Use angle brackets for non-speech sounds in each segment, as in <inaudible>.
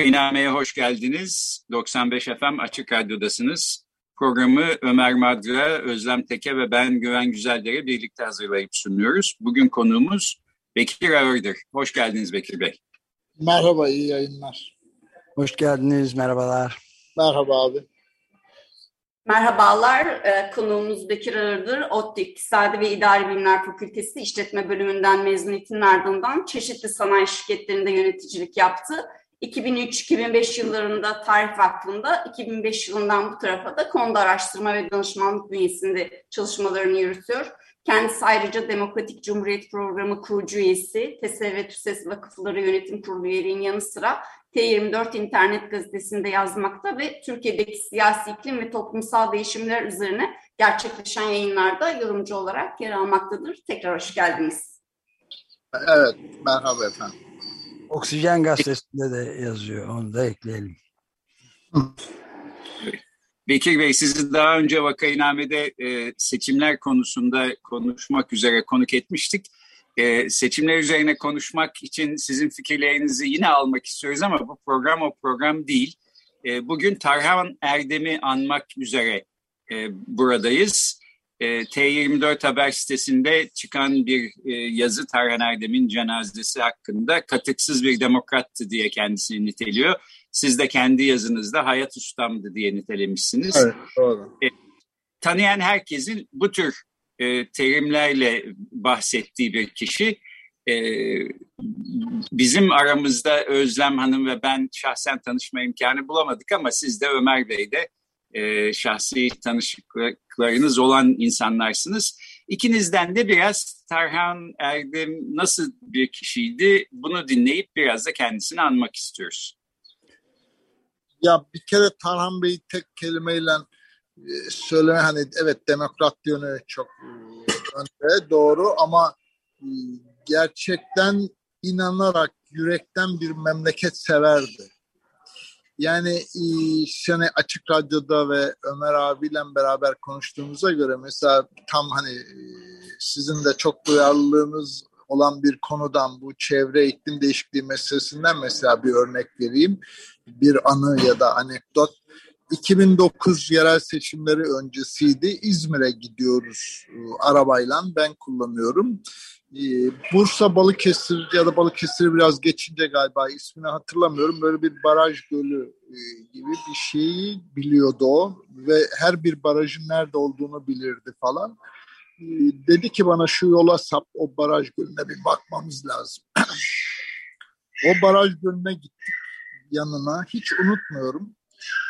Vakainame'ye hoş geldiniz. 95 FM Açık Radyo'dasınız. Programı Ömer Madra, Özlem Teke ve ben Güven Güzeldere birlikte hazırlayıp sunuyoruz. Bugün konuğumuz Bekir Ağır'dır. Hoş geldiniz Bekir Bey. Merhaba, iyi yayınlar. Hoş geldiniz, merhabalar. Merhaba abi. Merhabalar, e, konuğumuz Bekir Ağır'dır. ODTÜ İktisadi ve İdari Bilimler Fakültesi İşletme Bölümünden mezuniyetinin ardından çeşitli sanayi şirketlerinde yöneticilik yaptı 2003-2005 yıllarında Tarih Vakfı'nda, 2005 yılından bu tarafa da konuda araştırma ve danışmanlık bünyesinde çalışmalarını yürütüyor. Kendisi ayrıca Demokratik Cumhuriyet Programı kurucu üyesi, TESE ve TÜSES Vakıfları Yönetim Kurulu üyeliğinin yanı sıra T24 internet gazetesinde yazmakta ve Türkiye'deki siyasi iklim ve toplumsal değişimler üzerine gerçekleşen yayınlarda yorumcu olarak yer almaktadır. Tekrar hoş geldiniz. Evet, merhaba efendim. Oksijen gazetesinde de yazıyor. Onu da ekleyelim. Bekir Bey sizi daha önce Vakainame'de e, seçimler konusunda konuşmak üzere konuk etmiştik. E, seçimler üzerine konuşmak için sizin fikirlerinizi yine almak istiyoruz ama bu program o program değil. E, bugün Tarhan Erdem'i anmak üzere e, buradayız. E, T24 haber sitesinde çıkan bir e, yazı Tarhan Erdem'in cenazesi hakkında katıksız bir demokrattı diye kendisini niteliyor. Siz de kendi yazınızda hayat ustamdı diye nitelemişsiniz. Evet, doğru. E, tanıyan herkesin bu tür e, terimlerle bahsettiği bir kişi. E, bizim aramızda Özlem Hanım ve ben şahsen tanışma imkanı bulamadık ama siz de Ömer Bey de e, şahsi tanışıklıklarınız olan insanlarsınız. İkinizden de biraz Tarhan Erdem nasıl bir kişiydi bunu dinleyip biraz da kendisini anmak istiyoruz. Ya bir kere Tarhan Bey'i tek kelimeyle e, söyleme hani evet demokrat yönü çok e, önde doğru ama e, gerçekten inanarak yürekten bir memleket severdi. Yani seni Açık Radyo'da ve Ömer abiyle beraber konuştuğumuza göre mesela tam hani sizin de çok duyarlılığınız olan bir konudan bu çevre iklim değişikliği meselesinden mesela bir örnek vereyim. Bir anı ya da anekdot. 2009 yerel seçimleri öncesiydi. İzmir'e gidiyoruz arabayla. Ben kullanıyorum. Bursa Balıkesir ya da Balıkesir biraz geçince galiba ismini hatırlamıyorum. Böyle bir baraj gölü gibi bir şeyi biliyordu o ve her bir barajın nerede olduğunu bilirdi falan. Dedi ki bana şu yola sap o baraj gölüne bir bakmamız lazım. <clears throat> o baraj gölüne gittik yanına hiç unutmuyorum.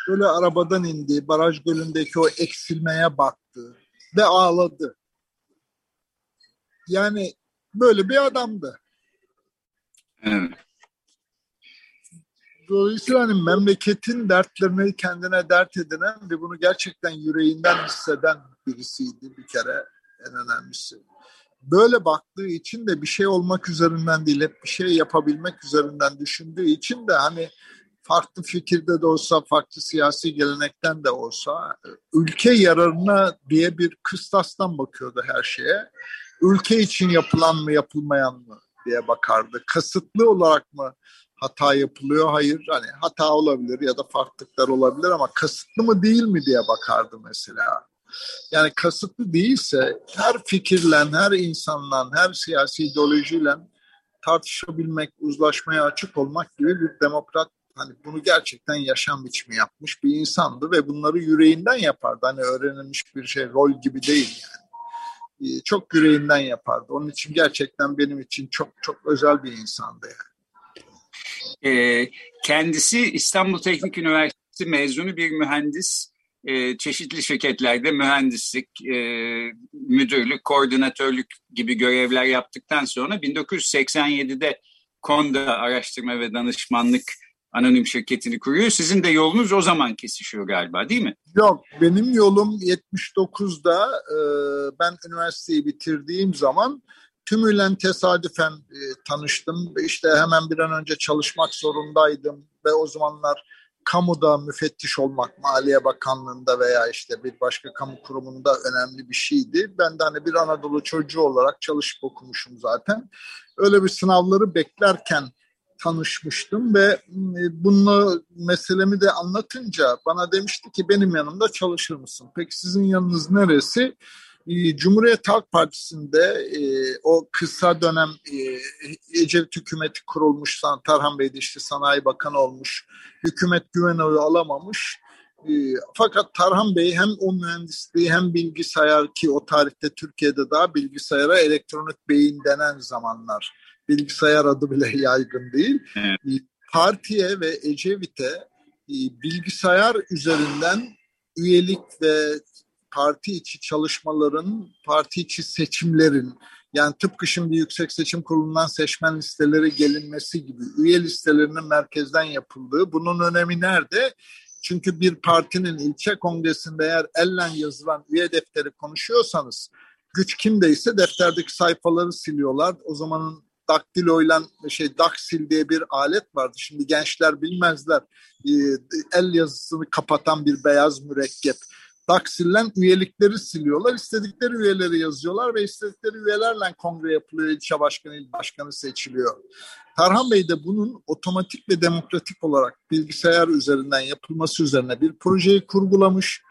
Böyle arabadan indi, baraj gölündeki o eksilmeye baktı ve ağladı. Yani böyle bir adamdı. Evet. Dolayısıyla hani memleketin dertlerini kendine dert edinen ve bunu gerçekten yüreğinden hisseden birisiydi bir kere en önemlisi. Böyle baktığı için de bir şey olmak üzerinden değil hep bir şey yapabilmek üzerinden düşündüğü için de hani farklı fikirde de olsa, farklı siyasi gelenekten de olsa ülke yararına diye bir kıstastan bakıyordu her şeye. Ülke için yapılan mı yapılmayan mı diye bakardı. Kasıtlı olarak mı hata yapılıyor? Hayır. Hani hata olabilir ya da farklılıklar olabilir ama kasıtlı mı değil mi diye bakardı mesela. Yani kasıtlı değilse her fikirle, her insanla, her siyasi ideolojiyle tartışabilmek, uzlaşmaya açık olmak gibi bir demokrat hani bunu gerçekten yaşam biçimi yapmış bir insandı ve bunları yüreğinden yapardı. Hani öğrenilmiş bir şey rol gibi değil yani. Ee, çok yüreğinden yapardı. Onun için gerçekten benim için çok çok özel bir insandı yani. Ee, kendisi İstanbul Teknik Üniversitesi mezunu bir mühendis. e, çeşitli şirketlerde mühendislik, e, müdürlük, koordinatörlük gibi görevler yaptıktan sonra 1987'de Konda Araştırma ve Danışmanlık anonim şirketini kuruyor. Sizin de yolunuz o zaman kesişiyor galiba değil mi? Yok benim yolum 79'da e, ben üniversiteyi bitirdiğim zaman tümüyle tesadüfen e, tanıştım. İşte hemen bir an önce çalışmak zorundaydım ve o zamanlar kamuda müfettiş olmak Maliye Bakanlığı'nda veya işte bir başka kamu kurumunda önemli bir şeydi. Ben de hani bir Anadolu çocuğu olarak çalışıp okumuşum zaten. Öyle bir sınavları beklerken tanışmıştım ve e, bunu meselemi de anlatınca bana demişti ki benim yanımda çalışır mısın? Peki sizin yanınız neresi? E, Cumhuriyet Halk Partisi'nde e, o kısa dönem e, Ecevit hükümeti kurulmuş, Tarhan Bey de işte sanayi bakanı olmuş, hükümet güven oyu alamamış. E, fakat Tarhan Bey hem o mühendisliği hem bilgisayar ki o tarihte Türkiye'de daha bilgisayara elektronik beyin denen zamanlar. Bilgisayar adı bile <laughs> yaygın değil. Evet. E, partiye ve Ecevit'e e, bilgisayar üzerinden üyelik ve parti içi çalışmaların, parti içi seçimlerin yani tıpkı şimdi Yüksek Seçim Kurulu'ndan seçmen listeleri gelinmesi gibi üye listelerinin merkezden yapıldığı bunun önemi nerede? Çünkü bir partinin ilçe kongresinde eğer ellen yazılan üye defteri konuşuyorsanız güç kimdeyse defterdeki sayfaları siliyorlar. O zamanın daktiloyla şey daksil diye bir alet vardı. Şimdi gençler bilmezler. Ee, el yazısını kapatan bir beyaz mürekkep taksillen üyelikleri siliyorlar. İstedikleri üyeleri yazıyorlar ve istedikleri üyelerle kongre yapılıyor. İlçe başkanı, il başkanı seçiliyor. Tarhan Bey de bunun otomatik ve demokratik olarak bilgisayar üzerinden yapılması üzerine bir projeyi kurgulamış.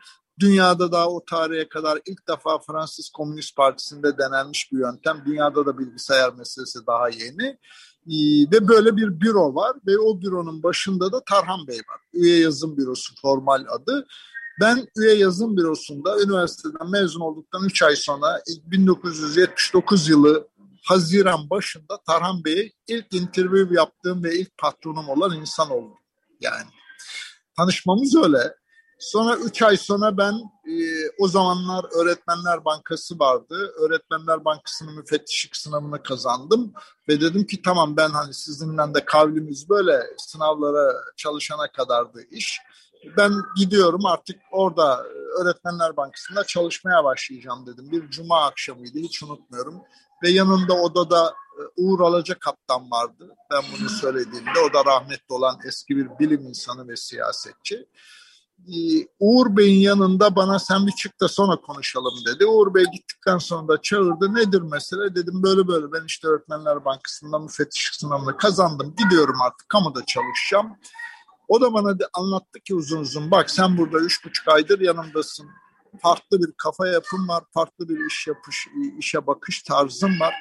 Dünyada daha o tarihe kadar ilk defa Fransız Komünist Partisi'nde denenmiş bir yöntem. Dünyada da bilgisayar meselesi daha yeni. Ee, ve böyle bir büro var ve o büronun başında da Tarhan Bey var. Üye yazım bürosu formal adı. Ben üye yazım bürosunda üniversiteden mezun olduktan 3 ay sonra 1979 yılı Haziran başında Tarhan Bey'e ilk interview yaptığım ve ilk patronum olan insan oldum. Yani tanışmamız öyle. Sonra 3 ay sonra ben e, o zamanlar Öğretmenler Bankası vardı. Öğretmenler Bankası'nın müfettişlik sınavını kazandım. Ve dedim ki tamam ben hani sizinle de kavlimiz böyle sınavlara çalışana kadardı iş ben gidiyorum artık orada Öğretmenler Bankası'nda çalışmaya başlayacağım dedim. Bir cuma akşamıydı hiç unutmuyorum. Ve yanında odada e, Uğur Alaca Kaptan vardı. Ben bunu söylediğimde o da rahmetli olan eski bir bilim insanı ve siyasetçi. E, Uğur Bey'in yanında bana sen bir çık da sonra konuşalım dedi. Uğur Bey gittikten sonra da çağırdı. Nedir mesele? Dedim böyle böyle ben işte Öğretmenler Bankası'nda müfettiş sınavını kazandım. Gidiyorum artık kamuda çalışacağım. O da bana de, anlattı ki uzun uzun bak sen burada üç buçuk aydır yanımdasın. Farklı bir kafa yapım var, farklı bir iş yapış, işe bakış tarzın var.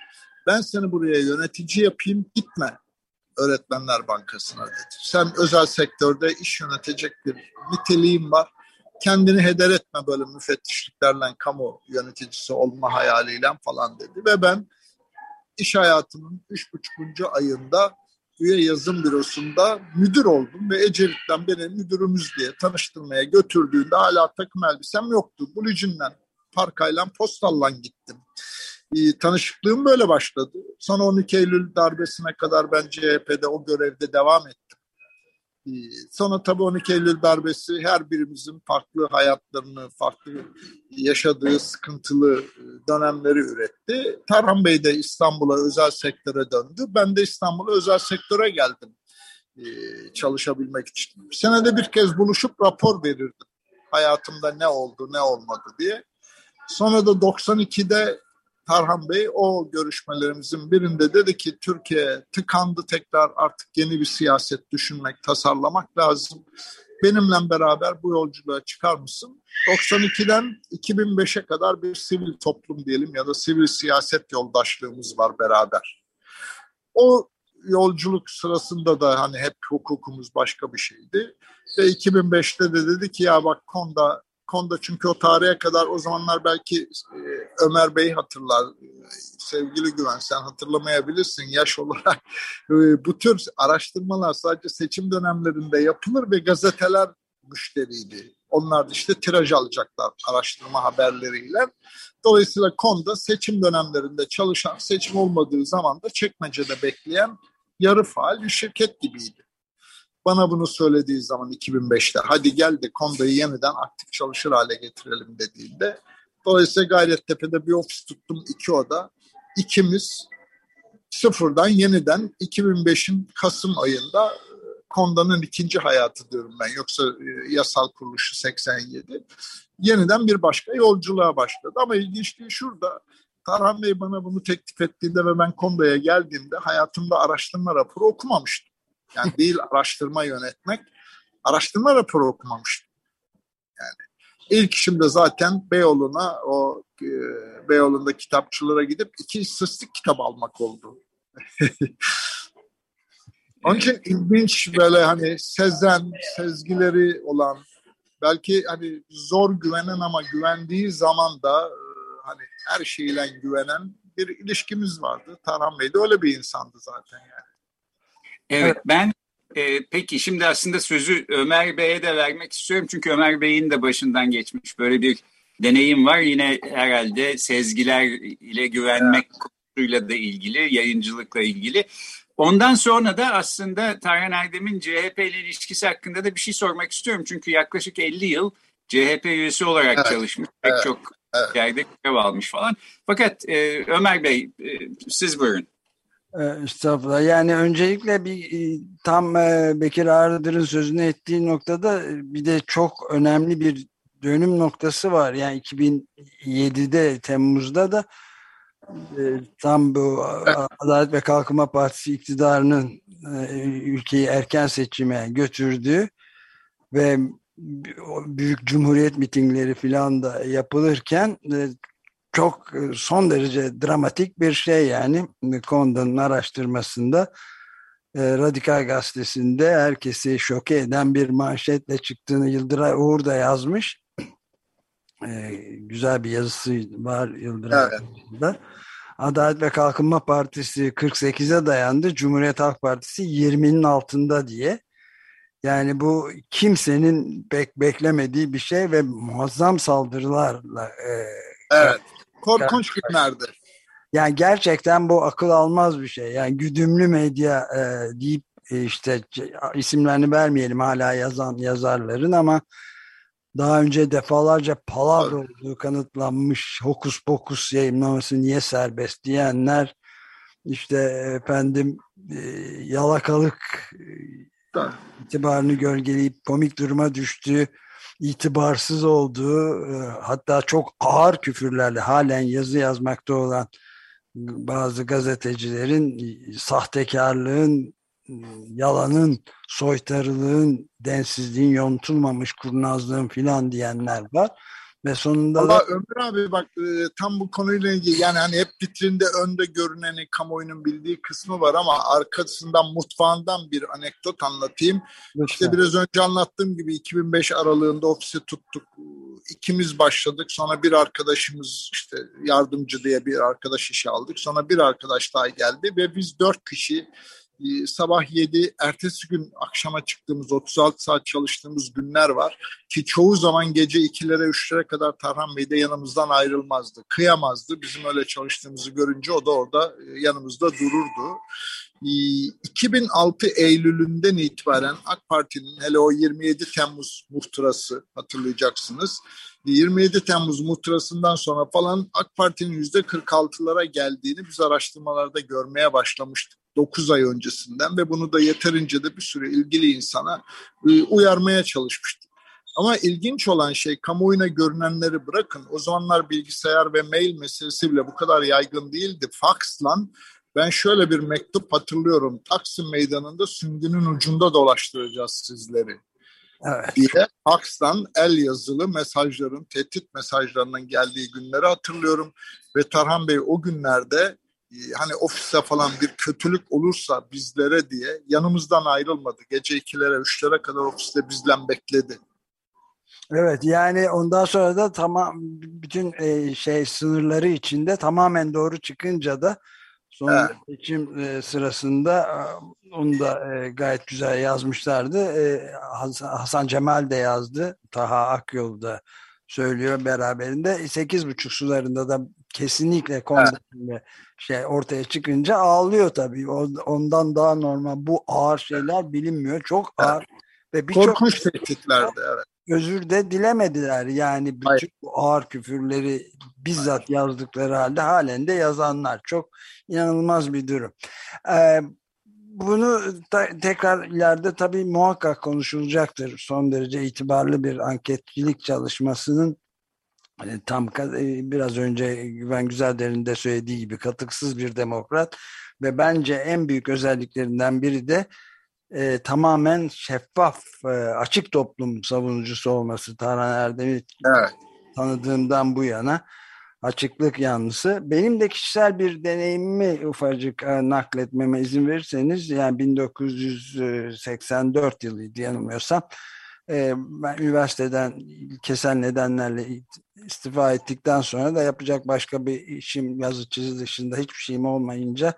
Ben seni buraya yönetici yapayım, gitme Öğretmenler Bankası'na dedi. Sen özel sektörde iş yönetecek bir niteliğin var. Kendini heder etme böyle müfettişliklerle kamu yöneticisi olma hayaliyle falan dedi. Ve ben iş hayatımın üç buçukuncu ayında üye yazım bürosunda müdür oldum ve Ecevit'ten beni müdürümüz diye tanıştırmaya götürdüğünde hala takım elbisem yoktu. Bulucun'dan parkayla postalla gittim. Ee, tanışıklığım böyle başladı. Sonra 12 Eylül darbesine kadar ben CHP'de o görevde devam ettim. Ee, sonra tabii 12 Eylül darbesi her birimizin farklı hayatlarını, farklı yaşadığı sıkıntılı e, dönemleri üretti. Tarhan Bey de İstanbul'a özel sektöre döndü. Ben de İstanbul'a özel sektöre geldim e, çalışabilmek için. Senede bir kez buluşup rapor verirdim. Hayatımda ne oldu, ne olmadı diye. Sonra da 92'de Tarhan Bey o görüşmelerimizin birinde dedi ki Türkiye tıkandı tekrar artık yeni bir siyaset düşünmek, tasarlamak lazım. Benimle beraber bu yolculuğa çıkar mısın? 92'den 2005'e kadar bir sivil toplum diyelim ya da sivil siyaset yoldaşlığımız var beraber. O yolculuk sırasında da hani hep hukukumuz başka bir şeydi. Ve 2005'te de dedi ki ya bak konuda konuda çünkü o tarihe kadar o zamanlar belki e, Ömer Bey hatırlar. Sevgili Güven sen hatırlamayabilirsin yaş <laughs> olarak. E, bu tür araştırmalar sadece seçim dönemlerinde yapılır ve gazeteler müşteriydi. Onlar da işte tiraj alacaklar araştırma haberleriyle. Dolayısıyla konuda seçim dönemlerinde çalışan, seçim olmadığı zaman da çekmecede bekleyen yarı faal bir şirket gibiydi. Bana bunu söylediği zaman 2005'te hadi gel de Konda'yı yeniden aktif çalışır hale getirelim dediğinde dolayısıyla Gayrettepe'de bir ofis tuttum iki oda. İkimiz sıfırdan yeniden 2005'in Kasım ayında Konda'nın ikinci hayatı diyorum ben. Yoksa e, yasal kuruluşu 87. Yeniden bir başka yolculuğa başladı. Ama ilginçliği şurada. Tarhan Bey bana bunu teklif ettiğinde ve ben Konda'ya geldiğimde hayatımda araştırma raporu okumamıştım. Yani değil araştırma yönetmek, araştırma raporu okumamıştım. Yani ilk işimde zaten Beyoğlu'na o e, Beyoğlu'nda kitapçılara gidip iki istatistik kitap almak oldu. <laughs> Onun için ilginç böyle hani sezen, sezgileri olan belki hani zor güvenen ama güvendiği zaman da e, hani her şeyle güvenen bir ilişkimiz vardı. Tarhan Bey de öyle bir insandı zaten yani. Evet, ben e, peki şimdi aslında sözü Ömer Bey'e de vermek istiyorum. Çünkü Ömer Bey'in de başından geçmiş böyle bir deneyim var. Yine herhalde sezgiler ile güvenmek evet. konusuyla da ilgili, yayıncılıkla ilgili. Ondan sonra da aslında Tarhan Erdem'in CHP ile ilişkisi hakkında da bir şey sormak istiyorum. Çünkü yaklaşık 50 yıl CHP üyesi olarak evet. çalışmış. Pek evet. çok evet. yerde görev almış falan. Fakat e, Ömer Bey e, siz buyurun. E, estağfurullah. Yani öncelikle bir e, tam e, Bekir Ağrıdır'ın sözünü ettiği noktada bir de çok önemli bir dönüm noktası var. Yani 2007'de Temmuz'da da tam bu Adalet ve Kalkınma Partisi iktidarının ülkeyi erken seçime götürdüğü ve büyük cumhuriyet mitingleri filan da yapılırken çok e, son derece dramatik bir şey yani Konda'nın araştırmasında e, Radikal Gazetesi'nde herkesi şoke eden bir manşetle çıktığını Yıldıray Uğur da yazmış. <clears throat> E, güzel bir yazısı var Yıldıray evet. Adalet ve Kalkınma Partisi 48'e dayandı. Cumhuriyet Halk Partisi 20'nin altında diye. Yani bu kimsenin bek beklemediği bir şey ve muazzam saldırılarla e, evet. Korkunç günlerdi. Yani gerçekten bu akıl almaz bir şey. Yani güdümlü medya e, deyip e, işte isimlerini vermeyelim hala yazan yazarların ama daha önce defalarca palavra olduğu kanıtlanmış hokus pokus yayınlaması niye serbest diyenler işte efendim e, yalakalık e, itibarını gölgeleyip komik duruma düştüğü itibarsız olduğu e, hatta çok ağır küfürlerle halen yazı yazmakta olan bazı gazetecilerin e, sahtekarlığın, e, yalanın, soytarılığın, densizliğin, yontulmamış kurnazlığın filan diyenler var. Ve sonunda Ama da... Ömer abi bak e, tam bu konuyla ilgili yani hani hep vitrinde önde görüneni kamuoyunun bildiği kısmı var ama arkasından mutfağından bir anekdot anlatayım. Lütfen. İşte biraz önce anlattığım gibi 2005 aralığında ofisi tuttuk. İkimiz başladık. Sonra bir arkadaşımız işte yardımcı diye bir arkadaş işe aldık. Sonra bir arkadaş daha geldi ve biz dört kişi sabah 7, ertesi gün akşama çıktığımız 36 saat çalıştığımız günler var. Ki çoğu zaman gece 2'lere 3'lere kadar Tarhan Bey de yanımızdan ayrılmazdı. Kıyamazdı. Bizim öyle çalıştığımızı görünce o da orada e, yanımızda dururdu. 2006 ee, Eylül'ünden itibaren AK Parti'nin hele o 27 Temmuz muhtırası hatırlayacaksınız. 27 Temmuz muhtırasından sonra falan AK Parti'nin %46'lara geldiğini biz araştırmalarda görmeye başlamıştık. 9 ay öncesinden ve bunu da yeterince de bir süre ilgili insana e, uyarmaya çalışmıştık. Ama ilginç olan şey kamuoyuna görünenleri bırakın. O zamanlar bilgisayar ve mail meselesi bile bu kadar yaygın değildi. Faxla ben şöyle bir mektup hatırlıyorum. Taksim Meydanı'nda süngünün ucunda dolaştıracağız sizleri. Evet. diye fakstan el yazılı mesajların, tehdit mesajlarının geldiği günleri hatırlıyorum. Ve Tarhan Bey o günlerde e, hani ofiste falan bir kötülük olursa bizlere diye yanımızdan ayrılmadı. Gece ikilere, üçlere kadar ofiste bizden bekledi. Evet yani ondan sonra da tamam bütün e, şey sınırları içinde tamamen doğru çıkınca da Son evet. seçim e, sırasında e, onu da e, gayet güzel yazmışlardı. Hasan Cemal de yazdı. Taha Akyol da söylüyor beraberinde. Sekiz buçuk sularında da kesinlikle evet. şey ortaya çıkınca ağlıyor tabii. Ondan daha normal. Bu ağır şeyler bilinmiyor. Çok ağır. Evet. Ve Korkunç tehditlerdi evet. Özür de dilemediler. Yani bütün Hayır. bu ağır küfürleri bizzat Hayır. yazdıkları halde halen de yazanlar. Çok inanılmaz bir durum. Ee, bunu tekrar ileride tabii muhakkak konuşulacaktır. Son derece itibarlı bir anketçilik çalışmasının hani tam e, biraz önce Güven Güzelder'in de söylediği gibi katıksız bir demokrat ve bence en büyük özelliklerinden biri de e, tamamen şeffaf, e, açık toplum savunucusu olması Tarhan Erdem'i evet. tanıdığımdan bu yana açıklık yanlısı. Benim de kişisel bir deneyimimi ufacık e, nakletmeme izin verirseniz yani 1984 yılıydı yanılmıyorsam e, ben üniversiteden kesen nedenlerle istifa ettikten sonra da yapacak başka bir işim yazı çizi dışında hiçbir şeyim olmayınca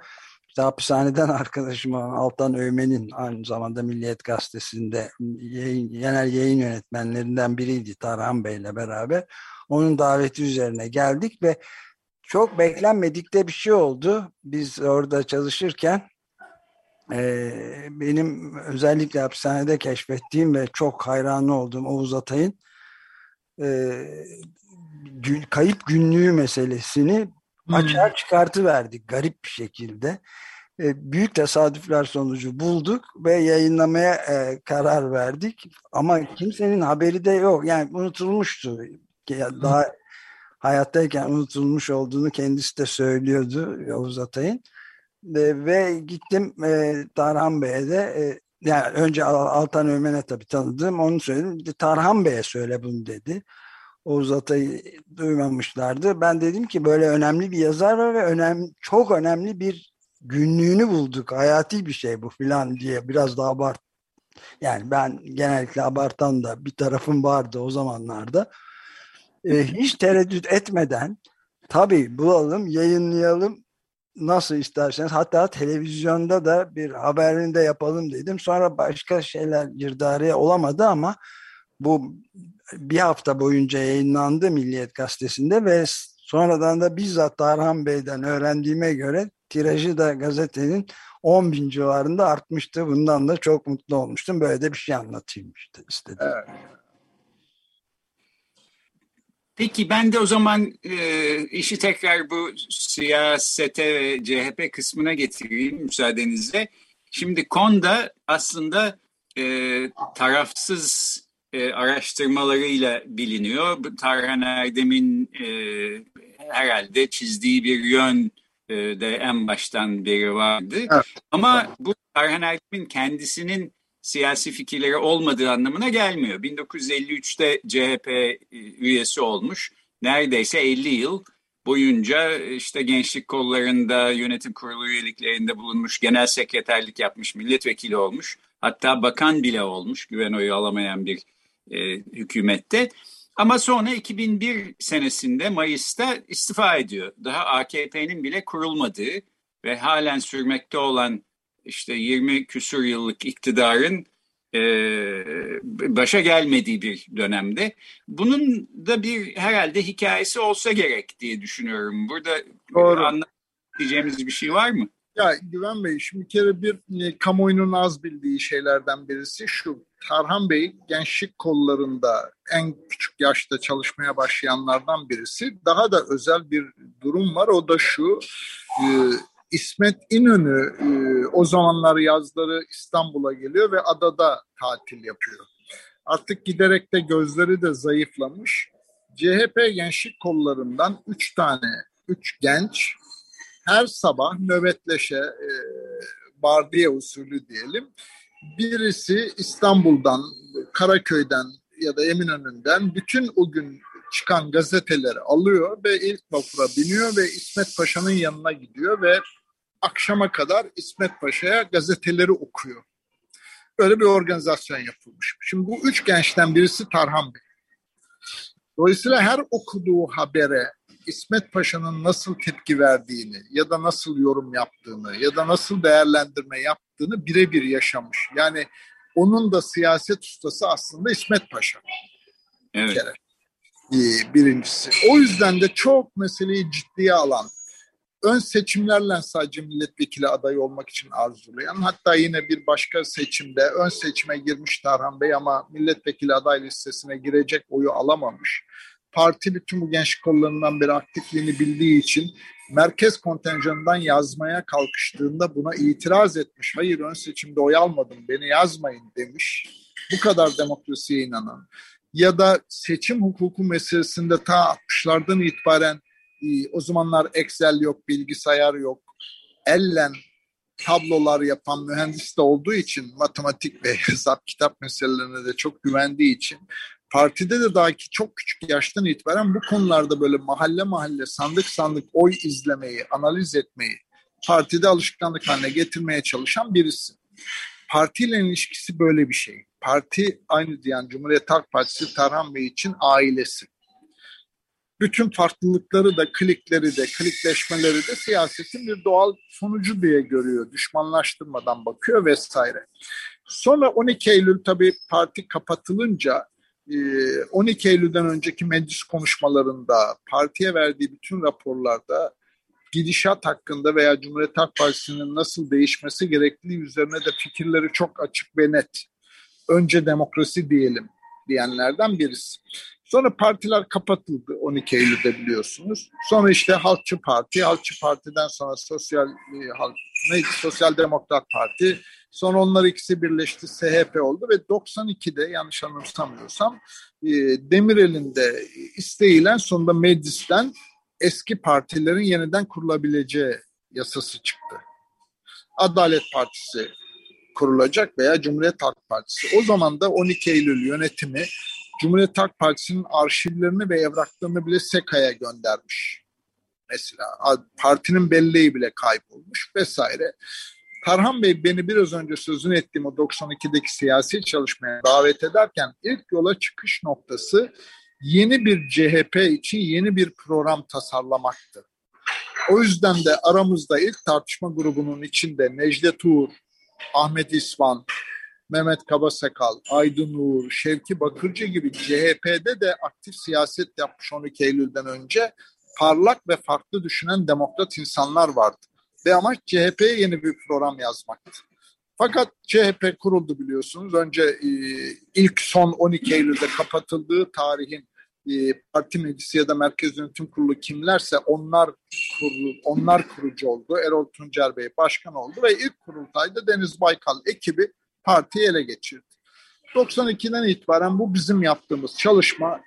işte hapishaneden <laughs> arkadaşım Altan Övmen'in aynı zamanda Milliyet Gazetesi'nde yayın, genel yayın yönetmenlerinden biriydi Tarhan Bey'le beraber. Onun daveti üzerine geldik ve çok beklenmedik de bir şey oldu. Biz orada çalışırken e, benim özellikle hapishanede keşfettiğim ve çok hayranı olduğum Oğuz Atay'ın e, kayıp günlüğü meselesini hmm. açığa çıkartıverdik garip bir şekilde. E, büyük tesadüfler sonucu bulduk ve yayınlamaya e, karar verdik. Ama kimsenin haberi de yok. Yani unutulmuştu. Daha hayattayken unutulmuş olduğunu kendisi de söylüyordu Yavuz Atay'ın. E, ve gittim e, Tarhan Bey'e de e, yani önce Altan Ömen'e tabii tanıdım. Onu söyledim. Tarhan Bey'e söyle bunu dedi. Oğuz Atay'ı duymamışlardı. Ben dedim ki böyle önemli bir yazar var ve önemli, çok önemli bir günlüğünü bulduk. Hayati bir şey bu filan diye biraz da abart. Yani ben genellikle abartan da bir tarafım vardı o zamanlarda. Ee, hiç tereddüt etmeden tabii bulalım, yayınlayalım nasıl isterseniz hatta televizyonda da bir haberini de yapalım dedim. Sonra başka şeyler girdariye olamadı ama bu bir hafta boyunca yayınlandı Milliyet Gazetesi'nde ve sonradan da bizzat Tarhan Bey'den öğrendiğime göre tirajı da gazetenin 10 bin civarında artmıştı. Bundan da çok mutlu olmuştum. Böyle de bir şey anlatayım işte istedim. Evet. Peki ben de o zaman e, işi tekrar bu siyasete ve CHP kısmına getireyim müsaadenizle. Şimdi KON'da aslında e, tarafsız e, araştırmalarıyla biliniyor. Tarhan Erdem'in e, herhalde çizdiği bir yön e, de en baştan beri vardı. Evet. Ama bu Tarhan Erdem'in kendisinin siyasi fikirleri olmadığı anlamına gelmiyor. 1953'te CHP e, üyesi olmuş. Neredeyse 50 yıl boyunca işte gençlik kollarında, yönetim kurulu üyeliklerinde bulunmuş, genel sekreterlik yapmış, milletvekili olmuş. Hatta bakan bile olmuş güven oyu alamayan bir e, hükümette. Ama sonra 2001 senesinde Mayıs'ta istifa ediyor. Daha AKP'nin bile kurulmadığı ve halen sürmekte olan işte 20 küsur yıllık iktidarın e, başa gelmediği bir dönemde. Bunun da bir herhalde hikayesi olsa gerek diye düşünüyorum. Burada anlatacağımız bir şey var mı? Ya Güven Bey şimdi bir kere bir kamuoyunun az bildiği şeylerden birisi şu. Tarhan Bey gençlik kollarında en küçük yaşta çalışmaya başlayanlardan birisi. Daha da özel bir durum var. O da şu. E, İsmet İnönü e, o zamanlar yazları İstanbul'a geliyor ve adada tatil yapıyor. Artık giderek de gözleri de zayıflamış. CHP gençlik kollarından üç tane, üç genç her sabah nöbetleşe e, bardiye usulü diyelim. Birisi İstanbul'dan, Karaköy'den ya da Eminönü'nden bütün o gün çıkan gazeteleri alıyor ve ilk vapura biniyor ve İsmet Paşa'nın yanına gidiyor ve akşama kadar İsmet Paşa'ya gazeteleri okuyor. Böyle bir organizasyon yapılmış. Şimdi bu üç gençten birisi Tarhan Bey. Dolayısıyla her okuduğu habere İsmet Paşa'nın nasıl tepki verdiğini ya da nasıl yorum yaptığını ya da nasıl değerlendirme yaptığını birebir yaşamış. Yani onun da siyaset ustası aslında İsmet Paşa. Evet. Bir birincisi. O yüzden de çok meseleyi ciddiye alan, ön seçimlerle sadece milletvekili adayı olmak için arzulayan, hatta yine bir başka seçimde ön seçime girmiş Tarhan Bey ama milletvekili aday listesine girecek oyu alamamış. Parti bütün bu genç kollarından beri aktifliğini bildiği için merkez kontenjanından yazmaya kalkıştığında buna itiraz etmiş. Hayır ön seçimde oy almadım beni yazmayın demiş. Bu kadar demokrasiye inanan ya da seçim hukuku meselesinde ta 60'lardan itibaren o zamanlar Excel yok, bilgisayar yok. Ellen tablolar yapan mühendis de olduğu için matematik ve hesap kitap meselelerine de çok güvendiği için partide de daha ki çok küçük yaştan itibaren bu konularda böyle mahalle mahalle sandık sandık oy izlemeyi, analiz etmeyi partide alışkanlık haline getirmeye çalışan birisi. Partiyle ilişkisi böyle bir şey. Parti aynı yani Cumhuriyet Halk Partisi Tarhan Bey için ailesi bütün farklılıkları da, klikleri de, klikleşmeleri de siyasetin bir doğal sonucu diye görüyor. Düşmanlaştırmadan bakıyor vesaire. Sonra 12 Eylül tabii parti kapatılınca 12 e, Eylül'den önceki meclis konuşmalarında partiye verdiği bütün raporlarda gidişat hakkında veya Cumhuriyet Halk Partisi'nin nasıl değişmesi gerektiği üzerine de fikirleri çok açık ve net. Önce demokrasi diyelim diyenlerden birisi. Sonra partiler kapatıldı 12 Eylül'de biliyorsunuz. Sonra işte Halkçı Parti, Halkçı Parti'den sonra Sosyal e, Halk, neydi? Sosyal Demokrat Parti. Sonra onlar ikisi birleşti, SHP oldu ve 92'de yanlış anımsamıyorsam e, Demirel'in de isteğiyle sonunda meclisten eski partilerin yeniden kurulabileceği yasası çıktı. Adalet Partisi kurulacak veya Cumhuriyet Halk Partisi. O zaman da 12 Eylül yönetimi Cumhuriyet Halk Partisi'nin arşivlerini ve evraklarını bile SEKA'ya göndermiş. Mesela partinin belleği bile kaybolmuş vesaire. Tarhan Bey beni biraz önce sözünü ettiğim o 92'deki siyasi çalışmaya davet ederken ilk yola çıkış noktası yeni bir CHP için yeni bir program tasarlamaktı. O yüzden de aramızda ilk tartışma grubunun içinde Necdet Uğur, Ahmet İsvan, Mehmet Kabasakal, Aydın Uğur, Şevki Bakırcı gibi CHP'de de aktif siyaset yapmış 12 Eylül'den önce parlak ve farklı düşünen demokrat insanlar vardı. Ve amaç CHP'ye yeni bir program yazmaktı. Fakat CHP kuruldu biliyorsunuz. Önce e, ilk son 12 Eylül'de kapatıldığı tarihin e, parti meclisi ya da merkez yönetim kurulu kimlerse onlar kurulu, onlar kurucu oldu. Erol Tuncer Bey başkan oldu ve ilk kurultayda Deniz Baykal ekibi partiyi ele geçirdi. 92'den itibaren bu bizim yaptığımız çalışma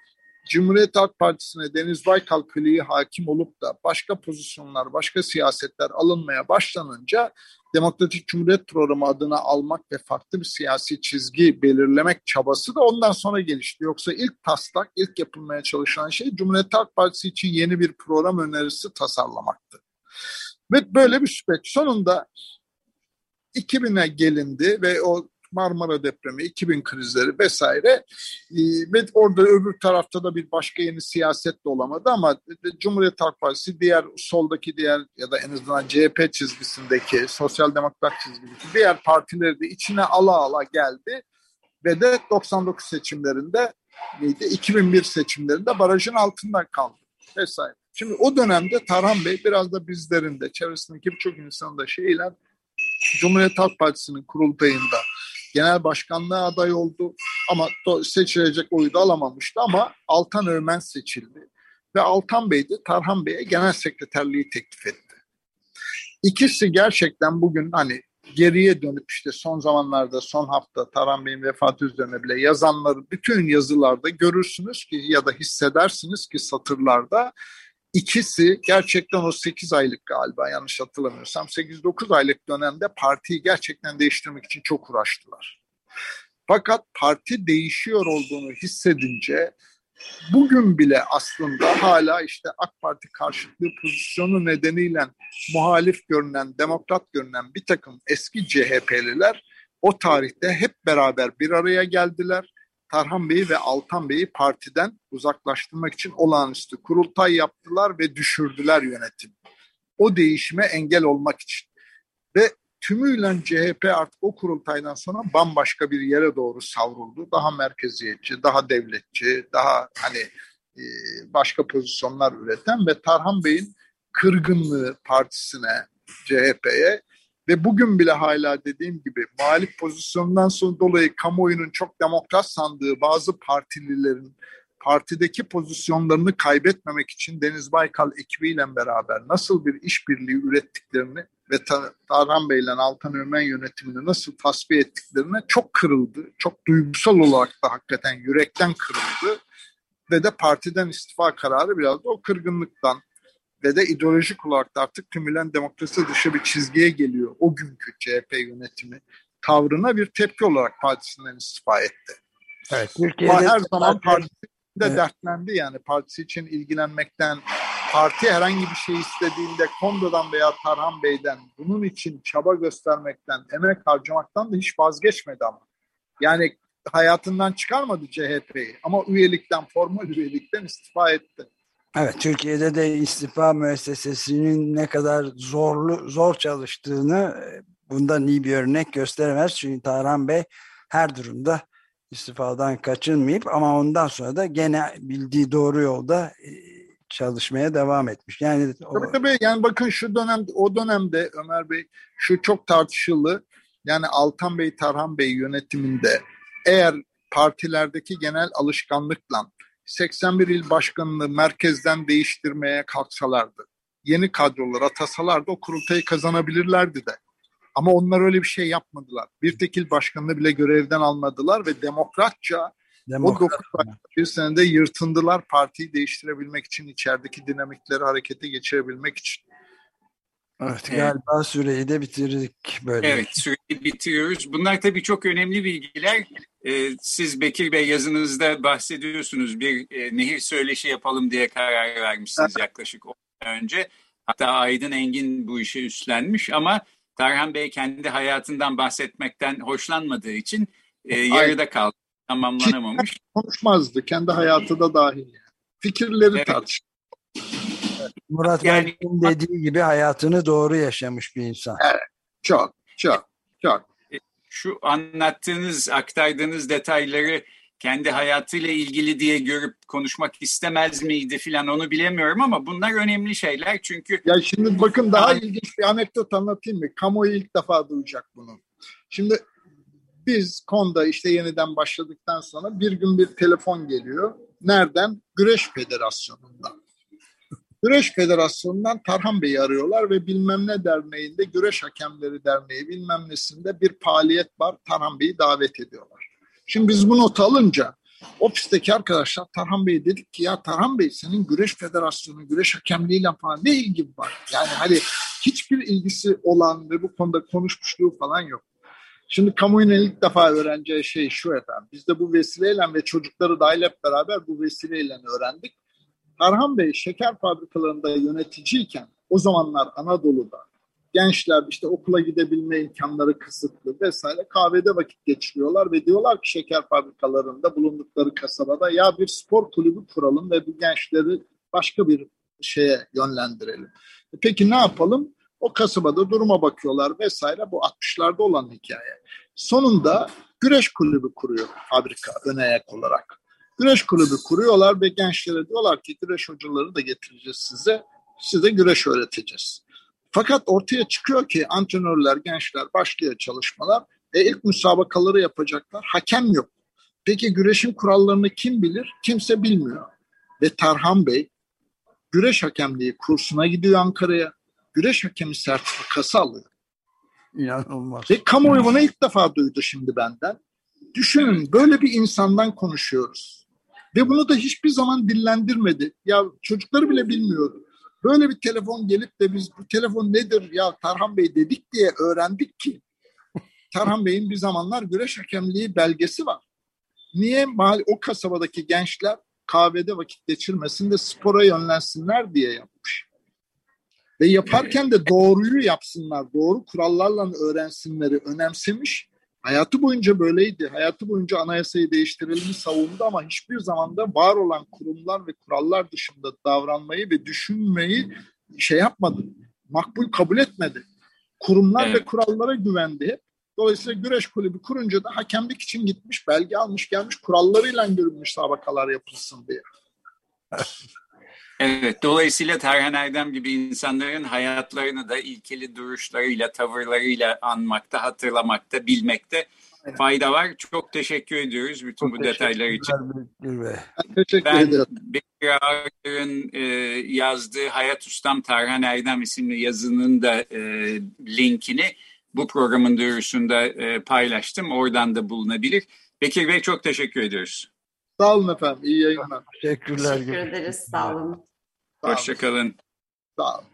Cumhuriyet Halk Partisi'ne Deniz Baykal kliği hakim olup da başka pozisyonlar, başka siyasetler alınmaya başlanınca Demokratik Cumhuriyet Programı adına almak ve farklı bir siyasi çizgi belirlemek çabası da ondan sonra gelişti. Yoksa ilk taslak, ilk yapılmaya çalışılan şey Cumhuriyet Halk Partisi için yeni bir program önerisi tasarlamaktı. Ve böyle bir süreç. Sonunda 2000'e gelindi ve o Marmara depremi, 2000 krizleri vesaire. Ee, ve orada öbür tarafta da bir başka yeni siyaset de olamadı ama Cumhuriyet Halk Partisi diğer soldaki diğer ya da en azından CHP çizgisindeki sosyal demokrat çizgideki diğer partileri de içine ala ala geldi. Ve de 99 seçimlerinde neydi 2001 seçimlerinde barajın altında kaldı vesaire. Şimdi o dönemde Tarhan Bey biraz da bizlerin de çevresindeki birçok insanın da şeyle Cumhuriyet Halk Partisi'nin kurultayında genel başkanlığa aday oldu ama seçilecek oyu da alamamıştı ama Altan Öğmen seçildi. Ve Altan Bey de Tarhan Bey'e genel sekreterliği teklif etti. İkisi gerçekten bugün hani geriye dönüp işte son zamanlarda son hafta Tarhan Bey'in vefatı üzerine bile yazanları bütün yazılarda görürsünüz ki ya da hissedersiniz ki satırlarda İkisi gerçekten o 8 aylık galiba yanlış hatırlamıyorsam 8-9 aylık dönemde partiyi gerçekten değiştirmek için çok uğraştılar. Fakat parti değişiyor olduğunu hissedince bugün bile aslında hala işte AK Parti karşıtlığı pozisyonu nedeniyle muhalif görünen, demokrat görünen bir takım eski CHP'liler o tarihte hep beraber bir araya geldiler Tarhan Bey'i ve Altan Bey'i partiden uzaklaştırmak için olağanüstü kurultay yaptılar ve düşürdüler yönetim. O değişime engel olmak için. Ve tümüyle CHP artık o kurultaydan sonra bambaşka bir yere doğru savruldu. Daha merkeziyetçi, daha devletçi, daha hani e, başka pozisyonlar üreten ve Tarhan Bey'in kırgınlığı partisine, CHP'ye ve bugün bile hala dediğim gibi muhalif pozisyondan sonra dolayı kamuoyunun çok demokrat sandığı bazı partililerin partideki pozisyonlarını kaybetmemek için Deniz Baykal ekibiyle beraber nasıl bir işbirliği ürettiklerini ve Tarhan Bey ile Altan Ömen yönetimini nasıl tasfiye ettiklerine çok kırıldı. Çok duygusal olarak da hakikaten yürekten kırıldı. Ve de partiden istifa kararı biraz da o kırgınlıktan ve de ideolojik olarak da artık tümülen demokrasi dışı bir çizgiye geliyor. O günkü CHP yönetimi tavrına bir tepki olarak partisinden istifa etti. Evet, Türkiye'de her zaman partisi de evet. dertlendi yani partisi için ilgilenmekten, parti herhangi bir şey istediğinde Kondo'dan veya Tarhan Bey'den bunun için çaba göstermekten, emek harcamaktan da hiç vazgeçmedi ama. Yani hayatından çıkarmadı CHP'yi ama üyelikten, formal üyelikten istifa etti. Evet, Türkiye'de de istifa müessesesinin ne kadar zorlu zor çalıştığını e, bundan iyi bir örnek gösteremez. Çünkü Tarhan Bey her durumda istifadan kaçınmayıp ama ondan sonra da gene bildiği doğru yolda e, çalışmaya devam etmiş. Yani o... tabii tabii yani bakın şu dönem o dönemde Ömer Bey şu çok tartışılı yani Altan Bey Tarhan Bey yönetiminde eğer partilerdeki genel alışkanlıkla 81 il başkanını merkezden değiştirmeye kalksalardı, yeni kadrolar atasalardı o kurultayı kazanabilirlerdi de. Ama onlar öyle bir şey yapmadılar. Bir tekil başkanını bile görevden almadılar ve demokratça Demokrat. o dokuz bir senede yırtındılar partiyi değiştirebilmek için, içerideki dinamikleri harekete geçirebilmek için. Evet, galiba süreyi de bitirdik böyle. Evet, süreyi bitiriyoruz. Bunlar tabii çok önemli bilgiler. Ee, siz Bekir Bey yazınızda bahsediyorsunuz. Bir e, nehir söyleşi yapalım diye karar vermişsiniz yaklaşık 10 önce. Hatta Aydın Engin bu işi üstlenmiş ama Tarhan Bey kendi hayatından bahsetmekten hoşlanmadığı için e, yarıda kaldı. Tamamlanamamış. Konuşmazdı. Kendi hayatı da dahil. Fikirleri evet. tartıştı. Murat yani, Bey'in dediği gibi hayatını doğru yaşamış bir insan. Evet. Çok, çok, çok. E, şu anlattığınız, aktardığınız detayları kendi hayatıyla ilgili diye görüp konuşmak istemez miydi filan onu bilemiyorum ama bunlar önemli şeyler çünkü... Ya şimdi bakın daha ilginç bir anekdot anlatayım mı? Kamuoyu ilk defa duyacak bunu. Şimdi biz Konda işte yeniden başladıktan sonra bir gün bir telefon geliyor. Nereden? Güreş Federasyonu'ndan. Güreş Federasyonu'ndan Tarhan Bey'i arıyorlar ve bilmem ne derneğinde Güreş Hakemleri Derneği bilmem nesinde bir faaliyet var. Tarhan Bey'i davet ediyorlar. Şimdi biz bu notu alınca ofisteki arkadaşlar Tarhan Bey dedik ki ya Tarhan Bey senin güreş federasyonu, güreş hakemliğiyle falan ne ilgin var? Yani hani hiçbir ilgisi olan ve bu konuda konuşmuşluğu falan yok. Şimdi kamuoyunun ilk defa öğreneceği şey şu efendim. Biz de bu vesileyle ve çocukları dahil hep beraber bu vesileyle öğrendik. Tarhan Bey şeker fabrikalarında yöneticiyken o zamanlar Anadolu'da gençler işte okula gidebilme imkanları kısıtlı vesaire kahvede vakit geçiriyorlar ve diyorlar ki şeker fabrikalarında bulundukları kasabada ya bir spor kulübü kuralım ve bu gençleri başka bir şeye yönlendirelim. E peki ne yapalım? O kasabada duruma bakıyorlar vesaire bu 60'larda olan hikaye. Sonunda güreş kulübü kuruyor fabrika ön ayak olarak. Güreş kulübü kuruyorlar ve gençlere diyorlar ki güreş hocaları da getireceğiz size. Size güreş öğreteceğiz. Fakat ortaya çıkıyor ki antrenörler, gençler başlıyor çalışmalar. E ilk müsabakaları yapacaklar. Hakem yok. Peki güreşin kurallarını kim bilir? Kimse bilmiyor. Ve Tarhan Bey güreş hakemliği kursuna gidiyor Ankara'ya. Güreş hakemi sertifikası alıyor. İnanılmaz. Ve kamuoyu bunu ilk defa duydu şimdi benden. Düşünün böyle bir insandan konuşuyoruz. Ve bunu da hiçbir zaman dillendirmedi. Ya çocukları bile bilmiyordu. Böyle bir telefon gelip de biz bu telefon nedir ya Tarhan Bey dedik diye öğrendik ki Tarhan Bey'in bir zamanlar güreş hakemliği belgesi var. Niye o kasabadaki gençler kahvede vakit geçirmesin de spora yönlensinler diye yapmış. Ve yaparken de doğruyu yapsınlar, doğru kurallarla öğrensinleri önemsemiş Hayatı boyunca böyleydi. Hayatı boyunca anayasayı değiştirelim savundu ama hiçbir zaman da var olan kurumlar ve kurallar dışında davranmayı ve düşünmeyi şey yapmadı. Makbul kabul etmedi. Kurumlar evet. ve kurallara güvendi hep. Dolayısıyla güreş kulübü kurunca da hakemlik için gitmiş, belge almış, gelmiş kurallarıyla görünmüş sabakalar yapılsın diye. <laughs> Evet, dolayısıyla Tarhan Erdem gibi insanların hayatlarını da ilkeli duruşlarıyla, tavırlarıyla anmakta, hatırlamakta, bilmekte evet. fayda var. Çok teşekkür ediyoruz bütün Çok bu detaylar için. Ben teşekkür ben ederim. Bekir Ağır'ın e, yazdığı Hayat Ustam Tarhan Erdem isimli yazının da e, linkini bu programın duyurusunda e, paylaştım. Oradan da bulunabilir. Bekir Bey çok teşekkür ediyoruz. Sağ olun efendim. İyi yayınlar. Teşekkürler. Teşekkür ederiz. Sağ olun. Hoşçakalın. Sağ olun.